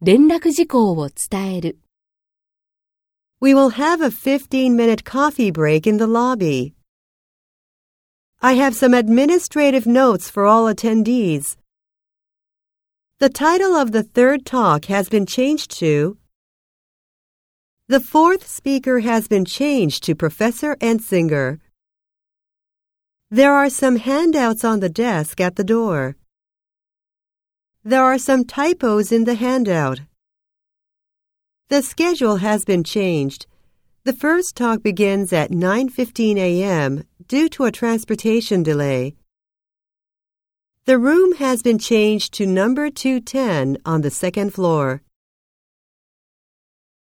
連絡事項を伝える。 We will have a 15-minute coffee break in the lobby. I have some administrative notes for all attendees. The title of the third talk has been changed to The fourth speaker has been changed to Professor Ensinger. There are some handouts on the desk at the door. There are some typos in the handout. The schedule has been changed. The first talk begins at 9:15 a.m. due to a transportation delay. The room has been changed to number 210 on the second floor.